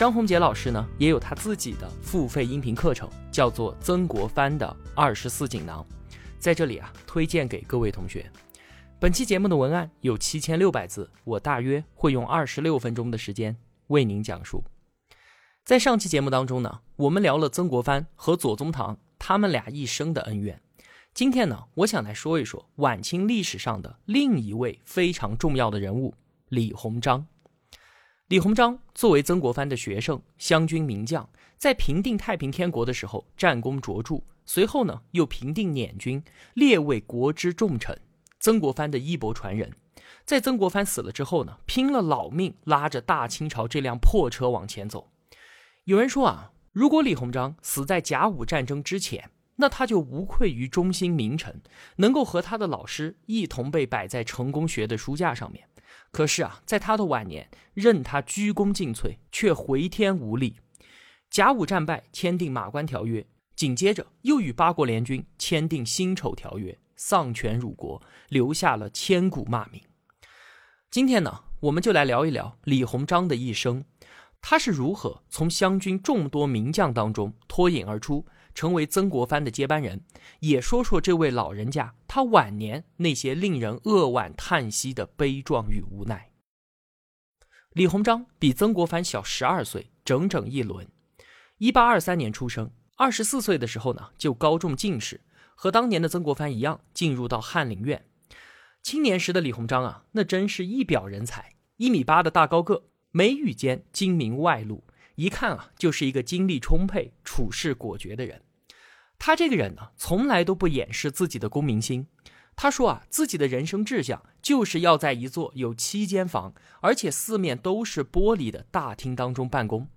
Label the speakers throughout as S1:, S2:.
S1: 张宏杰老师呢，也有他自己的付费音频课程，叫做《曾国藩的二十四锦囊》。在这里啊，推荐给各位同学。本期节目的文案有七千六百字，我大约会用二十六分钟的时间为您讲述。在上期节目当中呢，我们聊了曾国藩和左宗棠他们俩一生的恩怨。今天呢，我想来说一说晚清历史上的另一位非常重要的人物李鸿章。李鸿章作为曾国藩的学生、湘军名将，在平定太平天国的时候战功卓著，随后呢又平定捻军，列位国之重臣，曾国藩的衣钵传人。在曾国藩死了之后呢，拼了老命拉着大清朝这辆破车往前走。有人说啊，如果李鸿章死在甲午战争之前，那他就无愧于中兴名臣，能够和他的老师一同被摆在成功学的书架上面。可是啊，在他的晚年，任他鞠躬尽瘁，却回天无力。甲午战败，签订马关条约，紧接着又与八国联军签订辛丑条约，丧权辱国，留下了千古骂名。今天呢，我们就来聊一聊李鸿章的一生，他是如何从湘军众多名将当中脱颖而出。成为曾国藩的接班人，也说说这位老人家他晚年那些令人扼腕叹息的悲壮与无奈。李鸿章比曾国藩小十二岁，整整一轮。一八二三年出生，二十四岁的时候呢就高中进士，和当年的曾国藩一样进入到翰林院。青年时的李鸿章啊，那真是一表人才，一米八的大高个，眉宇间精明外露。一看啊，就是一个精力充沛、处事果决的人。他这个人呢，从来都不掩饰自己的功名心。他说啊，自己的人生志向就是要在一座有七间房，而且四面都是玻璃的大厅当中办公。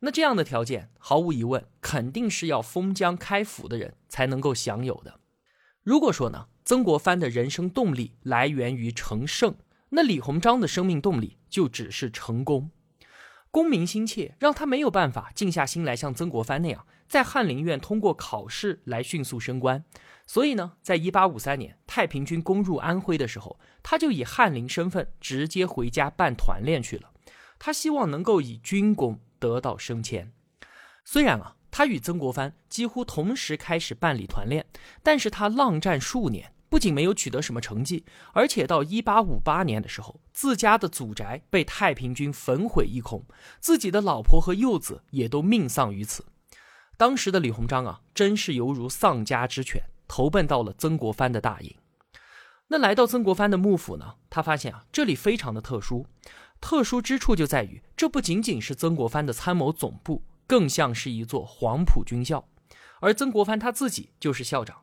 S1: 那这样的条件，毫无疑问，肯定是要封疆开府的人才能够享有的。如果说呢，曾国藩的人生动力来源于成圣，那李鸿章的生命动力就只是成功。功名心切，让他没有办法静下心来像曾国藩那样在翰林院通过考试来迅速升官。所以呢，在一八五三年太平军攻入安徽的时候，他就以翰林身份直接回家办团练去了。他希望能够以军功得到升迁。虽然啊，他与曾国藩几乎同时开始办理团练，但是他浪战数年。不仅没有取得什么成绩，而且到一八五八年的时候，自家的祖宅被太平军焚毁一空，自己的老婆和幼子也都命丧于此。当时的李鸿章啊，真是犹如丧家之犬，投奔到了曾国藩的大营。那来到曾国藩的幕府呢，他发现啊，这里非常的特殊，特殊之处就在于，这不仅仅是曾国藩的参谋总部，更像是一座黄埔军校，而曾国藩他自己就是校长。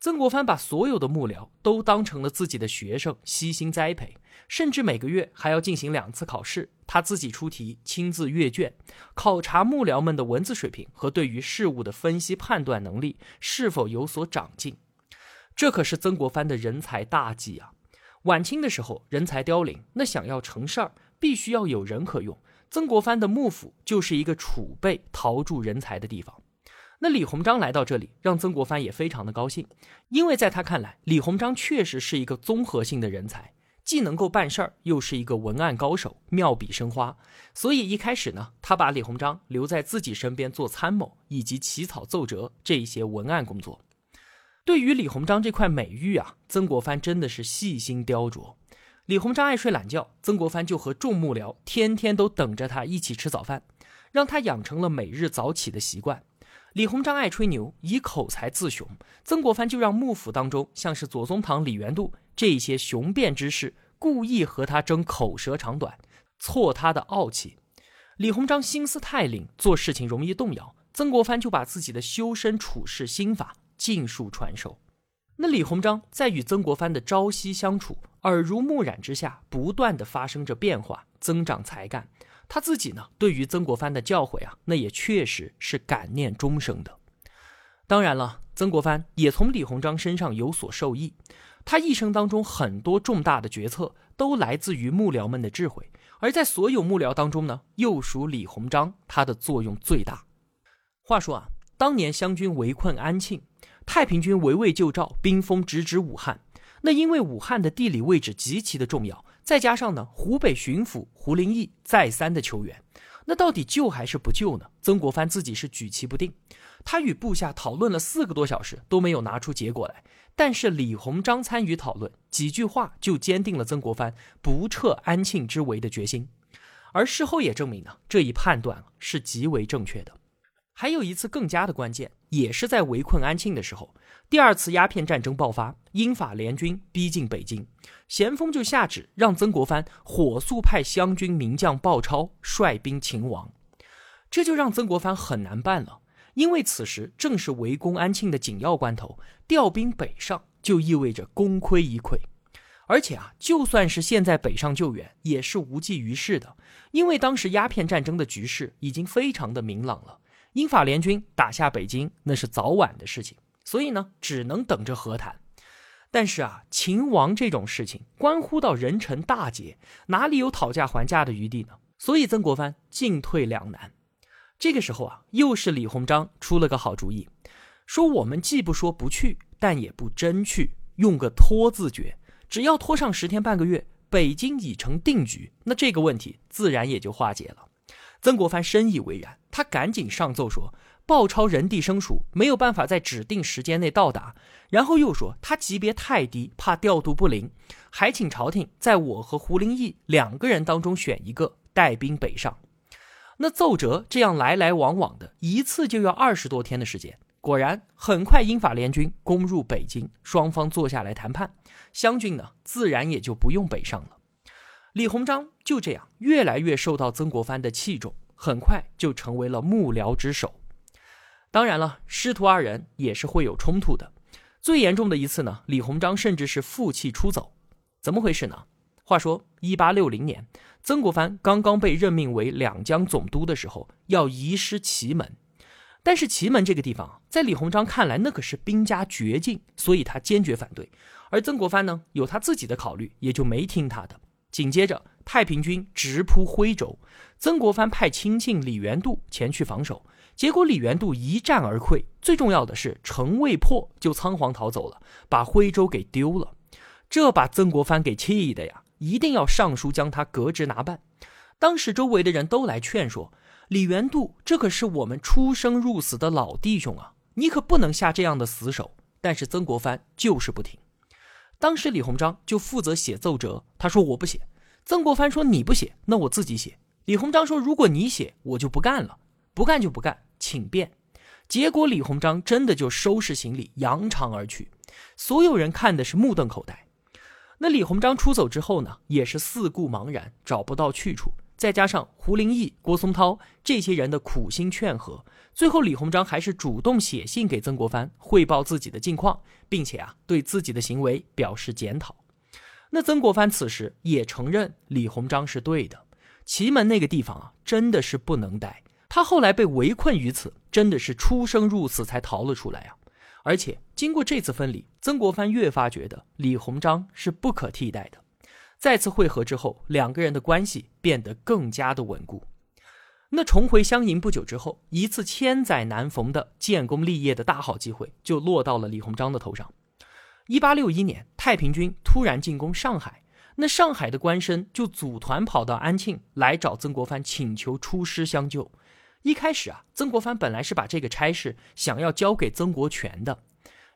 S1: 曾国藩把所有的幕僚都当成了自己的学生，悉心栽培，甚至每个月还要进行两次考试，他自己出题，亲自阅卷，考察幕僚们的文字水平和对于事物的分析判断能力是否有所长进。这可是曾国藩的人才大忌啊！晚清的时候，人才凋零，那想要成事儿，必须要有人可用。曾国藩的幕府就是一个储备陶铸人才的地方。那李鸿章来到这里，让曾国藩也非常的高兴，因为在他看来，李鸿章确实是一个综合性的人才，既能够办事儿，又是一个文案高手，妙笔生花。所以一开始呢，他把李鸿章留在自己身边做参谋，以及起草奏折这一些文案工作。对于李鸿章这块美玉啊，曾国藩真的是细心雕琢。李鸿章爱睡懒觉，曾国藩就和众幕僚天天都等着他一起吃早饭，让他养成了每日早起的习惯。李鸿章爱吹牛，以口才自雄，曾国藩就让幕府当中像是左宗棠、李元度这些雄辩之士，故意和他争口舌长短，挫他的傲气。李鸿章心思太灵，做事情容易动摇，曾国藩就把自己的修身处世心法尽数传授。那李鸿章在与曾国藩的朝夕相处、耳濡目染之下，不断的发生着变化，增长才干。他自己呢，对于曾国藩的教诲啊，那也确实是感念终生的。当然了，曾国藩也从李鸿章身上有所受益。他一生当中很多重大的决策都来自于幕僚们的智慧，而在所有幕僚当中呢，又属李鸿章他的作用最大。话说啊，当年湘军围困安庆，太平军围魏救赵，兵锋直指武汉。那因为武汉的地理位置极其的重要，再加上呢，湖北巡抚胡林翼再三的求援，那到底救还是不救呢？曾国藩自己是举棋不定，他与部下讨论了四个多小时，都没有拿出结果来。但是李鸿章参与讨论，几句话就坚定了曾国藩不撤安庆之围的决心。而事后也证明呢，这一判断是极为正确的。还有一次更加的关键，也是在围困安庆的时候。第二次鸦片战争爆发，英法联军逼近北京，咸丰就下旨让曾国藩火速派湘军名将鲍超率兵擒王，这就让曾国藩很难办了，因为此时正是围攻安庆的紧要关头，调兵北上就意味着功亏一篑，而且啊，就算是现在北上救援，也是无济于事的，因为当时鸦片战争的局势已经非常的明朗了，英法联军打下北京那是早晚的事情。所以呢，只能等着和谈。但是啊，秦王这种事情关乎到人臣大节，哪里有讨价还价的余地呢？所以曾国藩进退两难。这个时候啊，又是李鸿章出了个好主意，说我们既不说不去，但也不真去，用个拖字诀，只要拖上十天半个月，北京已成定局，那这个问题自然也就化解了。曾国藩深以为然，他赶紧上奏说。鲍超人地生疏，没有办法在指定时间内到达。然后又说他级别太低，怕调度不灵，还请朝廷在我和胡林翼两个人当中选一个带兵北上。那奏折这样来来往往的一次就要二十多天的时间。果然，很快英法联军攻入北京，双方坐下来谈判，湘军呢自然也就不用北上了。李鸿章就这样越来越受到曾国藩的器重，很快就成为了幕僚之首。当然了，师徒二人也是会有冲突的。最严重的一次呢，李鸿章甚至是负气出走。怎么回事呢？话说，一八六零年，曾国藩刚刚被任命为两江总督的时候，要移师祁门。但是祁门这个地方，在李鸿章看来，那可是兵家绝境，所以他坚决反对。而曾国藩呢，有他自己的考虑，也就没听他的。紧接着，太平军直扑徽州，曾国藩派亲信李元度前去防守。结果李元度一战而溃，最重要的是城未破就仓皇逃走了，把徽州给丢了。这把曾国藩给气的呀，一定要上书将他革职拿办。当时周围的人都来劝说李元度，这可是我们出生入死的老弟兄啊，你可不能下这样的死手。但是曾国藩就是不听。当时李鸿章就负责写奏折，他说我不写。曾国藩说你不写，那我自己写。李鸿章说如果你写，我就不干了，不干就不干。请便，结果李鸿章真的就收拾行李扬长而去，所有人看的是目瞪口呆。那李鸿章出走之后呢，也是四顾茫然，找不到去处。再加上胡林翼、郭松涛这些人的苦心劝和，最后李鸿章还是主动写信给曾国藩汇报自己的近况，并且啊对自己的行为表示检讨。那曾国藩此时也承认李鸿章是对的，祁门那个地方啊真的是不能待。他后来被围困于此，真的是出生入死才逃了出来啊！而且经过这次分离，曾国藩越发觉得李鸿章是不可替代的。再次会合之后，两个人的关系变得更加的稳固。那重回湘营不久之后，一次千载难逢的建功立业的大好机会就落到了李鸿章的头上。一八六一年，太平军突然进攻上海，那上海的官绅就组团跑到安庆来找曾国藩，请求出师相救。一开始啊，曾国藩本来是把这个差事想要交给曾国荃的，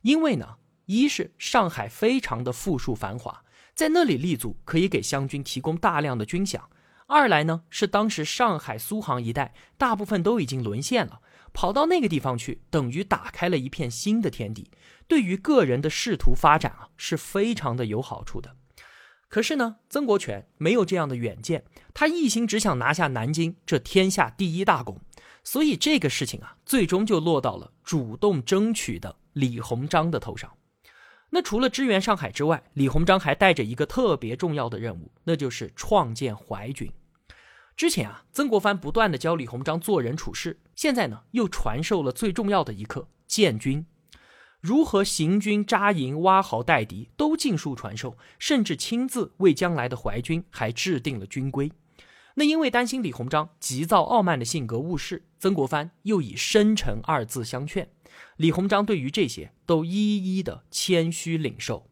S1: 因为呢，一是上海非常的富庶繁华，在那里立足可以给湘军提供大量的军饷；二来呢，是当时上海苏杭一带大部分都已经沦陷了，跑到那个地方去，等于打开了一片新的天地，对于个人的仕途发展啊，是非常的有好处的。可是呢，曾国荃没有这样的远见，他一心只想拿下南京这天下第一大功。所以这个事情啊，最终就落到了主动争取的李鸿章的头上。那除了支援上海之外，李鸿章还带着一个特别重要的任务，那就是创建淮军。之前啊，曾国藩不断的教李鸿章做人处事，现在呢，又传授了最重要的一课——建军，如何行军扎营、挖壕待敌，都尽数传授，甚至亲自为将来的淮军还制定了军规。那因为担心李鸿章急躁傲慢的性格误事，曾国藩又以深沉二字相劝，李鸿章对于这些都一一的谦虚领受。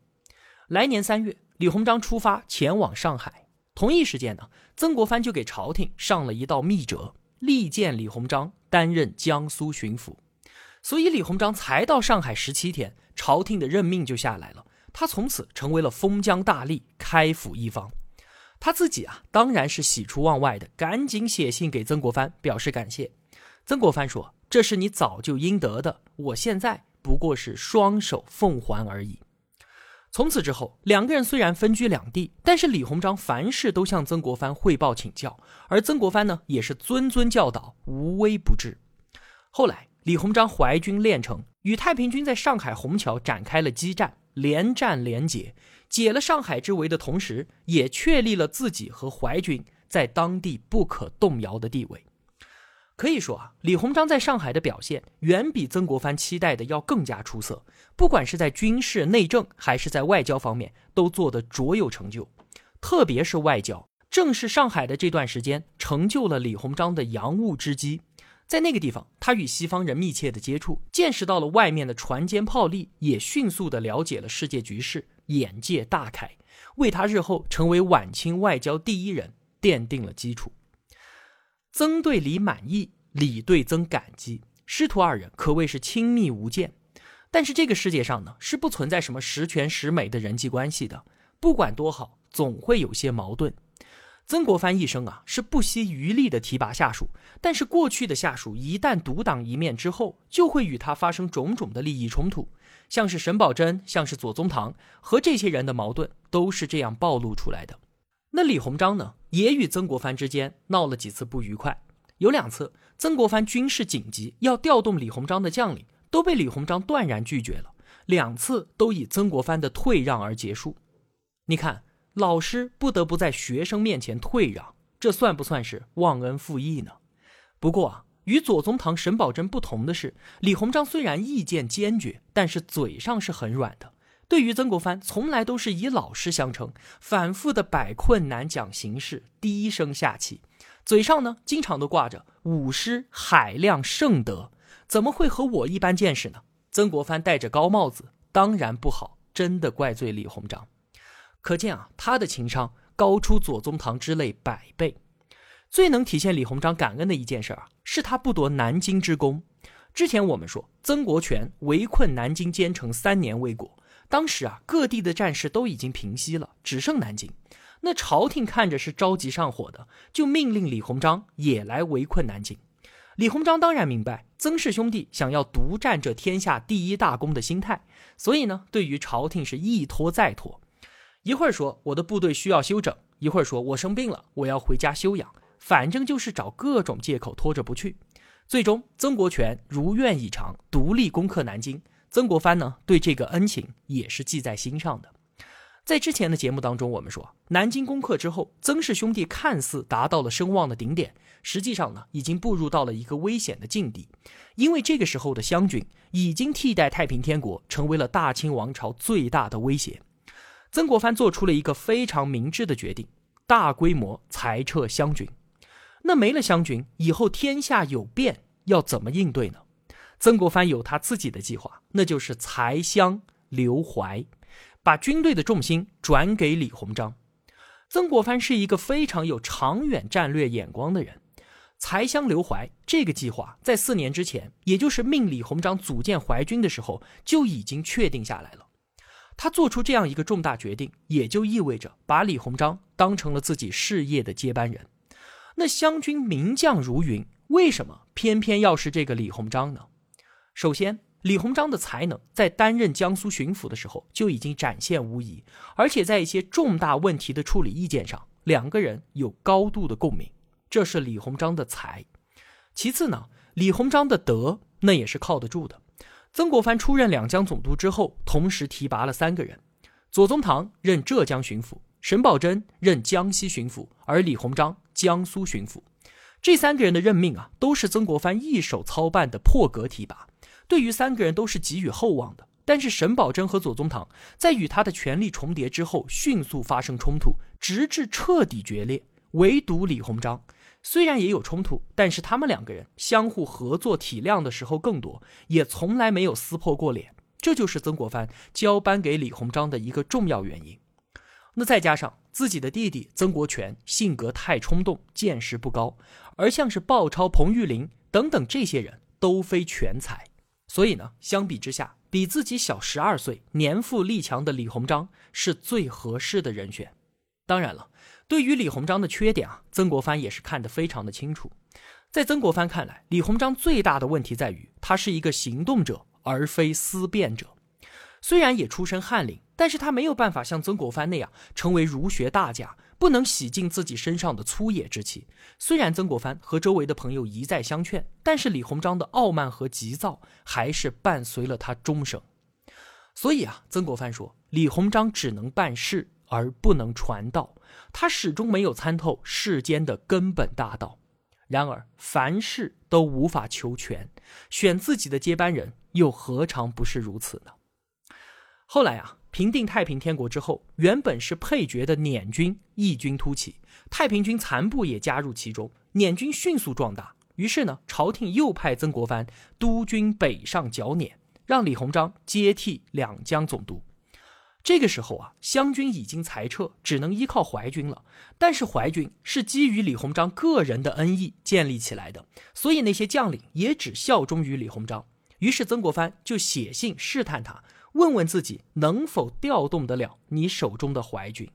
S1: 来年三月，李鸿章出发前往上海。同一时间呢，曾国藩就给朝廷上了一道密折，力荐李鸿章担任江苏巡抚。所以李鸿章才到上海十七天，朝廷的任命就下来了，他从此成为了封疆大吏，开府一方。他自己啊，当然是喜出望外的，赶紧写信给曾国藩表示感谢。曾国藩说：“这是你早就应得的，我现在不过是双手奉还而已。”从此之后，两个人虽然分居两地，但是李鸿章凡事都向曾国藩汇报请教，而曾国藩呢，也是谆谆教导，无微不至。后来，李鸿章淮军练成，与太平军在上海虹桥展开了激战，连战连捷，解了上海之围的同时，也确立了自己和淮军在当地不可动摇的地位。可以说啊，李鸿章在上海的表现远比曾国藩期待的要更加出色。不管是在军事内政还是在外交方面，都做得卓有成就。特别是外交，正是上海的这段时间，成就了李鸿章的洋务之机。在那个地方，他与西方人密切的接触，见识到了外面的船坚炮利，也迅速的了解了世界局势，眼界大开，为他日后成为晚清外交第一人奠定了基础。曾对李满意，李对曾感激，师徒二人可谓是亲密无间。但是这个世界上呢，是不存在什么十全十美的人际关系的。不管多好，总会有些矛盾。曾国藩一生啊，是不惜余力的提拔下属，但是过去的下属一旦独当一面之后，就会与他发生种种的利益冲突，像是沈葆桢，像是左宗棠和这些人的矛盾，都是这样暴露出来的。那李鸿章呢，也与曾国藩之间闹了几次不愉快。有两次，曾国藩军事紧急，要调动李鸿章的将领，都被李鸿章断然拒绝了。两次都以曾国藩的退让而结束。你看，老师不得不在学生面前退让，这算不算是忘恩负义呢？不过啊，与左宗棠、沈葆桢不同的是，李鸿章虽然意见坚决，但是嘴上是很软的。对于曾国藩，从来都是以老师相称，反复的摆困难讲形势，低声下气，嘴上呢经常都挂着武师海量圣德，怎么会和我一般见识呢？曾国藩戴着高帽子，当然不好，真的怪罪李鸿章。可见啊，他的情商高出左宗棠之类百倍。最能体现李鸿章感恩的一件事啊，是他不夺南京之功。之前我们说，曾国荃围困南京坚城三年未果。当时啊，各地的战事都已经平息了，只剩南京。那朝廷看着是着急上火的，就命令李鸿章也来围困南京。李鸿章当然明白曾氏兄弟想要独占这天下第一大功的心态，所以呢，对于朝廷是一拖再拖。一会儿说我的部队需要休整，一会儿说我生病了，我要回家休养，反正就是找各种借口拖着不去。最终，曾国荃如愿以偿，独立攻克南京。曾国藩呢，对这个恩情也是记在心上的。在之前的节目当中，我们说南京攻克之后，曾氏兄弟看似达到了声望的顶点，实际上呢，已经步入到了一个危险的境地。因为这个时候的湘军已经替代太平天国，成为了大清王朝最大的威胁。曾国藩做出了一个非常明智的决定：大规模裁撤湘军。那没了湘军以后，天下有变，要怎么应对呢？曾国藩有他自己的计划，那就是裁湘留淮，把军队的重心转给李鸿章。曾国藩是一个非常有长远战略眼光的人，裁湘留淮这个计划在四年之前，也就是命李鸿章组建淮军的时候就已经确定下来了。他做出这样一个重大决定，也就意味着把李鸿章当成了自己事业的接班人。那湘军名将如云，为什么偏偏要是这个李鸿章呢？首先，李鸿章的才能在担任江苏巡抚的时候就已经展现无疑，而且在一些重大问题的处理意见上，两个人有高度的共鸣，这是李鸿章的才。其次呢，李鸿章的德那也是靠得住的。曾国藩出任两江总督之后，同时提拔了三个人：左宗棠任浙江巡抚，沈葆桢任江西巡抚，而李鸿章江苏巡抚。这三个人的任命啊，都是曾国藩一手操办的破格提拔，对于三个人都是给予厚望的。但是沈葆桢和左宗棠在与他的权力重叠之后，迅速发生冲突，直至彻底决裂。唯独李鸿章，虽然也有冲突，但是他们两个人相互合作体谅的时候更多，也从来没有撕破过脸。这就是曾国藩交班给李鸿章的一个重要原因。那再加上自己的弟弟曾国荃性格太冲动，见识不高，而像是鲍超、彭玉麟等等这些人都非全才，所以呢，相比之下，比自己小十二岁、年富力强的李鸿章是最合适的人选。当然了。对于李鸿章的缺点啊，曾国藩也是看得非常的清楚。在曾国藩看来，李鸿章最大的问题在于他是一个行动者，而非思辨者。虽然也出身翰林，但是他没有办法像曾国藩那样成为儒学大家，不能洗净自己身上的粗野之气。虽然曾国藩和周围的朋友一再相劝，但是李鸿章的傲慢和急躁还是伴随了他终生。所以啊，曾国藩说，李鸿章只能办事。而不能传道，他始终没有参透世间的根本大道。然而，凡事都无法求全，选自己的接班人又何尝不是如此呢？后来啊，平定太平天国之后，原本是配角的捻军异军突起，太平军残部也加入其中，捻军迅速壮大。于是呢，朝廷又派曾国藩督军北上剿捻，让李鸿章接替两江总督。这个时候啊，湘军已经裁撤，只能依靠淮军了。但是淮军是基于李鸿章个人的恩义建立起来的，所以那些将领也只效忠于李鸿章。于是曾国藩就写信试探他，问问自己能否调动得了你手中的淮军。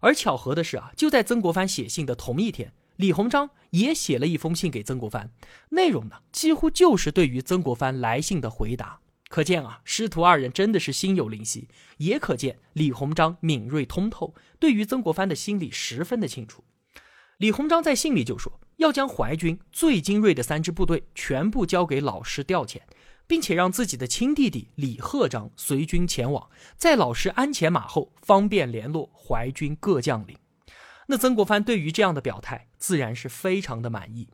S1: 而巧合的是啊，就在曾国藩写信的同一天，李鸿章也写了一封信给曾国藩，内容呢几乎就是对于曾国藩来信的回答。可见啊，师徒二人真的是心有灵犀，也可见李鸿章敏锐通透，对于曾国藩的心理十分的清楚。李鸿章在信里就说，要将淮军最精锐的三支部队全部交给老师调遣，并且让自己的亲弟弟李鹤章随军前往，在老师鞍前马后，方便联络淮军各将领。那曾国藩对于这样的表态，自然是非常的满意。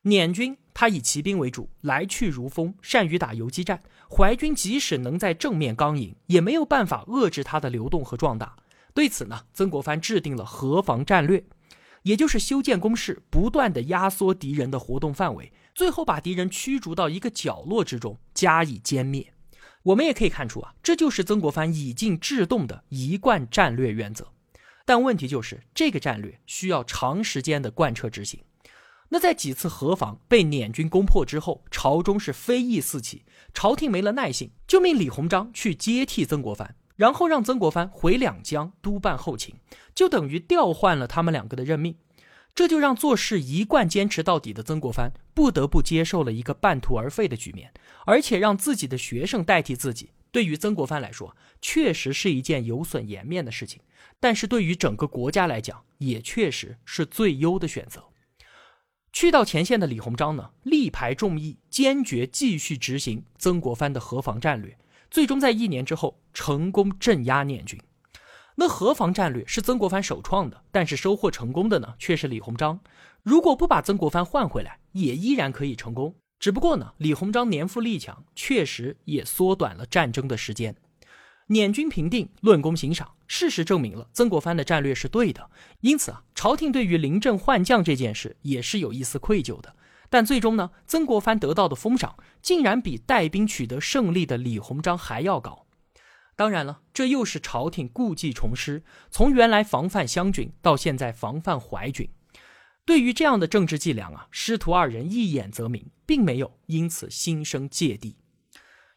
S1: 捻军他以骑兵为主，来去如风，善于打游击战。淮军即使能在正面刚赢，也没有办法遏制他的流动和壮大。对此呢，曾国藩制定了河防战略，也就是修建工事，不断的压缩敌人的活动范围，最后把敌人驱逐到一个角落之中，加以歼灭。我们也可以看出啊，这就是曾国藩以静制动的一贯战略原则。但问题就是，这个战略需要长时间的贯彻执行。那在几次河防被捻军攻破之后，朝中是非议四起，朝廷没了耐性，就命李鸿章去接替曾国藩，然后让曾国藩回两江督办后勤，就等于调换了他们两个的任命，这就让做事一贯坚持到底的曾国藩不得不接受了一个半途而废的局面，而且让自己的学生代替自己，对于曾国藩来说，确实是一件有损颜面的事情，但是对于整个国家来讲，也确实是最优的选择。去到前线的李鸿章呢，力排众议，坚决继续执行曾国藩的河防战略，最终在一年之后成功镇压捻军。那河防战略是曾国藩首创的，但是收获成功的呢，却是李鸿章。如果不把曾国藩换回来，也依然可以成功。只不过呢，李鸿章年富力强，确实也缩短了战争的时间。捻军平定，论功行赏，事实证明了曾国藩的战略是对的。因此啊，朝廷对于临阵换将这件事也是有一丝愧疚的。但最终呢，曾国藩得到的封赏竟然比带兵取得胜利的李鸿章还要高。当然了，这又是朝廷故技重施，从原来防范湘军到现在防范淮军。对于这样的政治伎俩啊，师徒二人一眼则明，并没有因此心生芥蒂。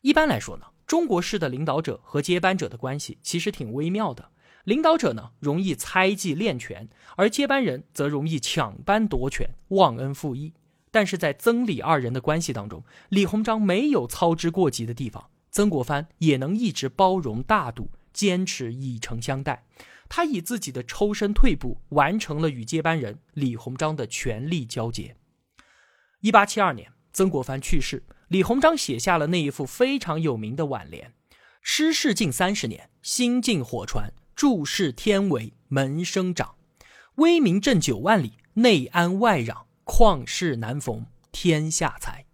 S1: 一般来说呢。中国式的领导者和接班者的关系其实挺微妙的。领导者呢容易猜忌练权，而接班人则容易抢班夺权、忘恩负义。但是在曾李二人的关系当中，李鸿章没有操之过急的地方，曾国藩也能一直包容大度，坚持以诚相待。他以自己的抽身退步，完成了与接班人李鸿章的权力交接。一八七二年，曾国藩去世。李鸿章写下了那一副非常有名的挽联：“失事近三十年，心静火传，注视天为门生长。威名震九万里，内安外攘，旷世难逢天下才。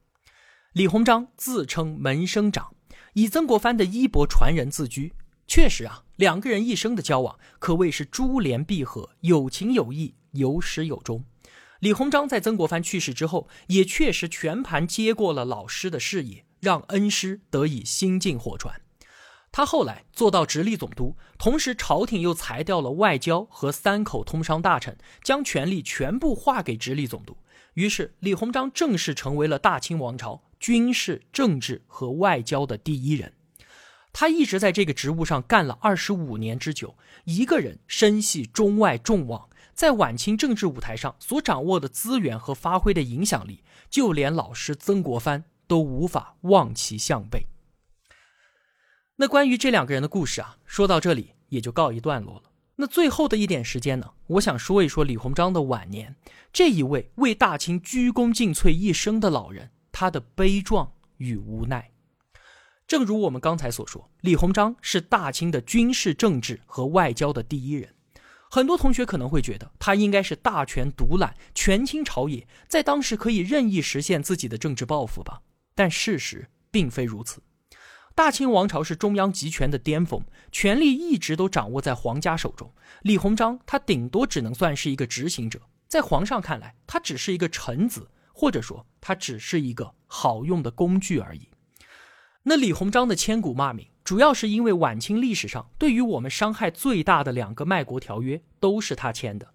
S1: 李鸿章自称门生长，以曾国藩的衣钵传人自居。确实啊，两个人一生的交往可谓是珠联璧合，有情有义，有始有终。李鸿章在曾国藩去世之后，也确实全盘接过了老师的事业，让恩师得以心静火传。他后来做到直隶总督，同时朝廷又裁掉了外交和三口通商大臣，将权力全部划给直隶总督。于是，李鸿章正式成为了大清王朝军事、政治和外交的第一人。他一直在这个职务上干了二十五年之久，一个人身系中外众望，在晚清政治舞台上所掌握的资源和发挥的影响力，就连老师曾国藩都无法望其项背。那关于这两个人的故事啊，说到这里也就告一段落了。那最后的一点时间呢，我想说一说李鸿章的晚年，这一位为大清鞠躬尽瘁一生的老人，他的悲壮与无奈。正如我们刚才所说，李鸿章是大清的军事、政治和外交的第一人。很多同学可能会觉得他应该是大权独揽，权倾朝野，在当时可以任意实现自己的政治抱负吧？但事实并非如此。大清王朝是中央集权的巅峰，权力一直都掌握在皇家手中。李鸿章他顶多只能算是一个执行者，在皇上看来，他只是一个臣子，或者说他只是一个好用的工具而已。那李鸿章的千古骂名，主要是因为晚清历史上对于我们伤害最大的两个卖国条约都是他签的：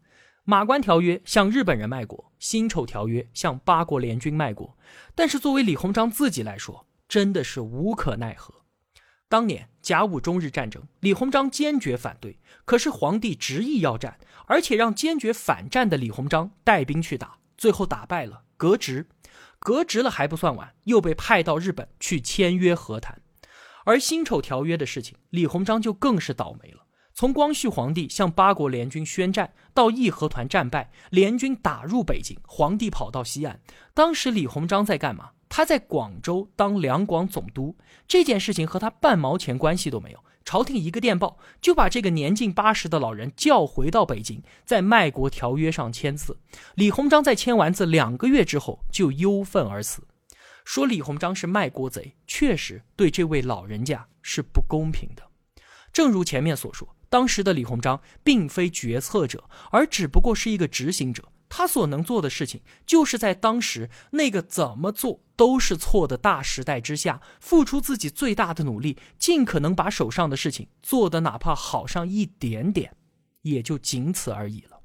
S1: 马关条约向日本人卖国，辛丑条约向八国联军卖国。但是作为李鸿章自己来说，真的是无可奈何。当年甲午中日战争，李鸿章坚决反对，可是皇帝执意要战，而且让坚决反战的李鸿章带兵去打，最后打败了，革职。革职了还不算完，又被派到日本去签约和谈。而辛丑条约的事情，李鸿章就更是倒霉了。从光绪皇帝向八国联军宣战，到义和团战败，联军打入北京，皇帝跑到西安，当时李鸿章在干嘛？他在广州当两广总督，这件事情和他半毛钱关系都没有。朝廷一个电报就把这个年近八十的老人叫回到北京，在卖国条约上签字。李鸿章在签完字两个月之后就忧愤而死。说李鸿章是卖国贼，确实对这位老人家是不公平的。正如前面所说，当时的李鸿章并非决策者，而只不过是一个执行者。他所能做的事情，就是在当时那个怎么做都是错的大时代之下，付出自己最大的努力，尽可能把手上的事情做得哪怕好上一点点，也就仅此而已了。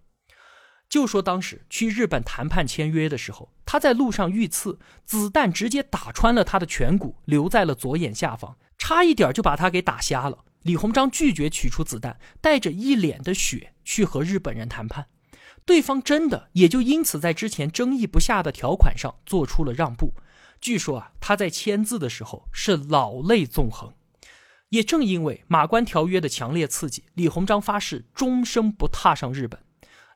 S1: 就说当时去日本谈判签约的时候，他在路上遇刺，子弹直接打穿了他的颧骨，留在了左眼下方，差一点就把他给打瞎了。李鸿章拒绝取出子弹，带着一脸的血去和日本人谈判。对方真的也就因此在之前争议不下的条款上做出了让步。据说啊，他在签字的时候是老泪纵横。也正因为马关条约的强烈刺激，李鸿章发誓终生不踏上日本。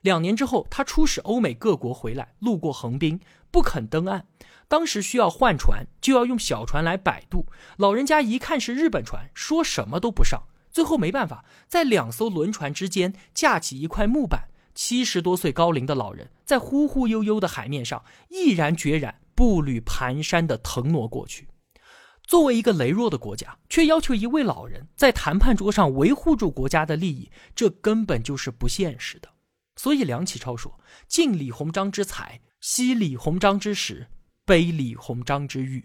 S1: 两年之后，他出使欧美各国回来，路过横滨，不肯登岸。当时需要换船，就要用小船来摆渡。老人家一看是日本船，说什么都不上。最后没办法，在两艘轮船之间架起一块木板。七十多岁高龄的老人，在忽忽悠悠的海面上，毅然决然、步履蹒跚地腾挪过去。作为一个羸弱的国家，却要求一位老人在谈判桌上维护住国家的利益，这根本就是不现实的。所以梁启超说：“敬李鸿章之才，惜李鸿章之时，悲李鸿章之欲。”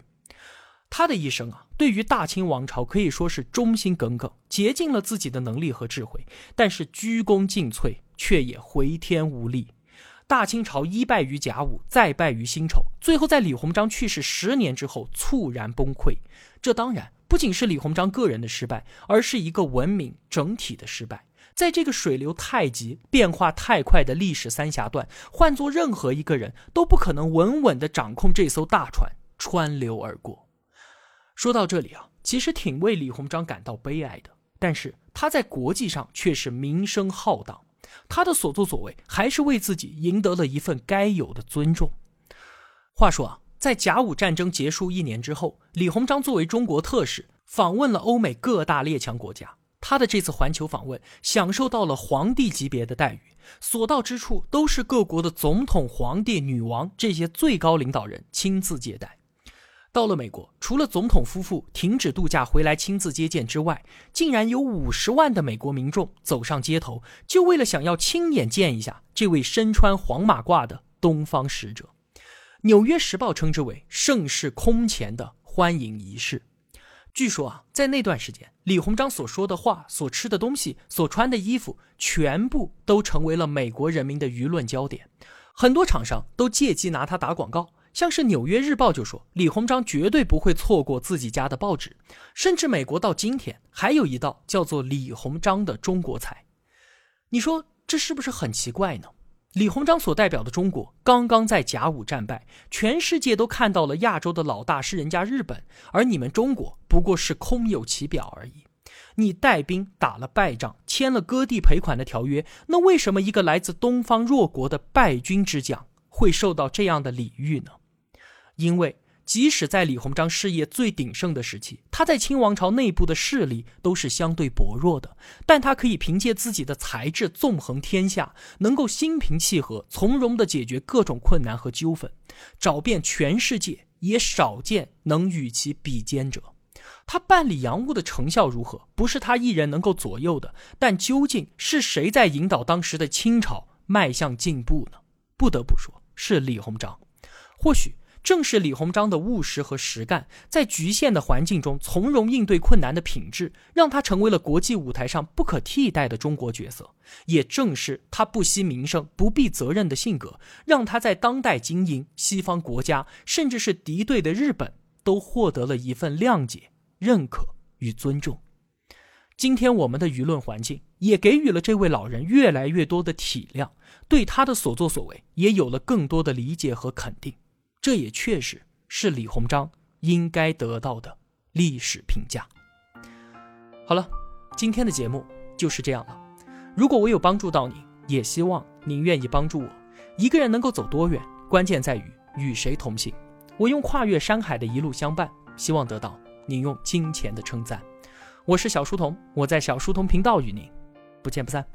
S1: 他的一生啊，对于大清王朝可以说是忠心耿耿，竭尽了自己的能力和智慧，但是鞠躬尽瘁。却也回天无力。大清朝一败于甲午，再败于辛丑，最后在李鸿章去世十年之后猝然崩溃。这当然不仅是李鸿章个人的失败，而是一个文明整体的失败。在这个水流太急、变化太快的历史三峡段，换做任何一个人都不可能稳稳地掌控这艘大船，穿流而过。说到这里啊，其实挺为李鸿章感到悲哀的，但是他在国际上却是名声浩荡。他的所作所为，还是为自己赢得了一份该有的尊重。话说啊，在甲午战争结束一年之后，李鸿章作为中国特使，访问了欧美各大列强国家。他的这次环球访问享受到了皇帝级别的待遇，所到之处都是各国的总统、皇帝、女王这些最高领导人亲自接待。到了美国，除了总统夫妇停止度假回来亲自接见之外，竟然有五十万的美国民众走上街头，就为了想要亲眼见一下这位身穿黄马褂的东方使者。《纽约时报》称之为盛世空前的欢迎仪式。据说啊，在那段时间，李鸿章所说的话、所吃的东西、所穿的衣服，全部都成为了美国人民的舆论焦点，很多厂商都借机拿它打广告。像是《纽约日报》就说李鸿章绝对不会错过自己家的报纸，甚至美国到今天还有一道叫做李鸿章的中国菜。你说这是不是很奇怪呢？李鸿章所代表的中国刚刚在甲午战败，全世界都看到了亚洲的老大是人家日本，而你们中国不过是空有其表而已。你带兵打了败仗，签了割地赔款的条约，那为什么一个来自东方弱国的败军之将会受到这样的礼遇呢？因为即使在李鸿章事业最鼎盛的时期，他在清王朝内部的势力都是相对薄弱的，但他可以凭借自己的才智纵横天下，能够心平气和、从容地解决各种困难和纠纷，找遍全世界也少见能与其比肩者。他办理洋务的成效如何，不是他一人能够左右的，但究竟是谁在引导当时的清朝迈向进步呢？不得不说是李鸿章，或许。正是李鸿章的务实和实干，在局限的环境中从容应对困难的品质，让他成为了国际舞台上不可替代的中国角色。也正是他不惜名声、不避责任的性格，让他在当代经营西方国家，甚至是敌对的日本，都获得了一份谅解、认可与尊重。今天我们的舆论环境也给予了这位老人越来越多的体谅，对他的所作所为也有了更多的理解和肯定。这也确实是李鸿章应该得到的历史评价。好了，今天的节目就是这样了。如果我有帮助到你，也希望您愿意帮助我。一个人能够走多远，关键在于与谁同行。我用跨越山海的一路相伴，希望得到您用金钱的称赞。我是小书童，我在小书童频道与您不见不散。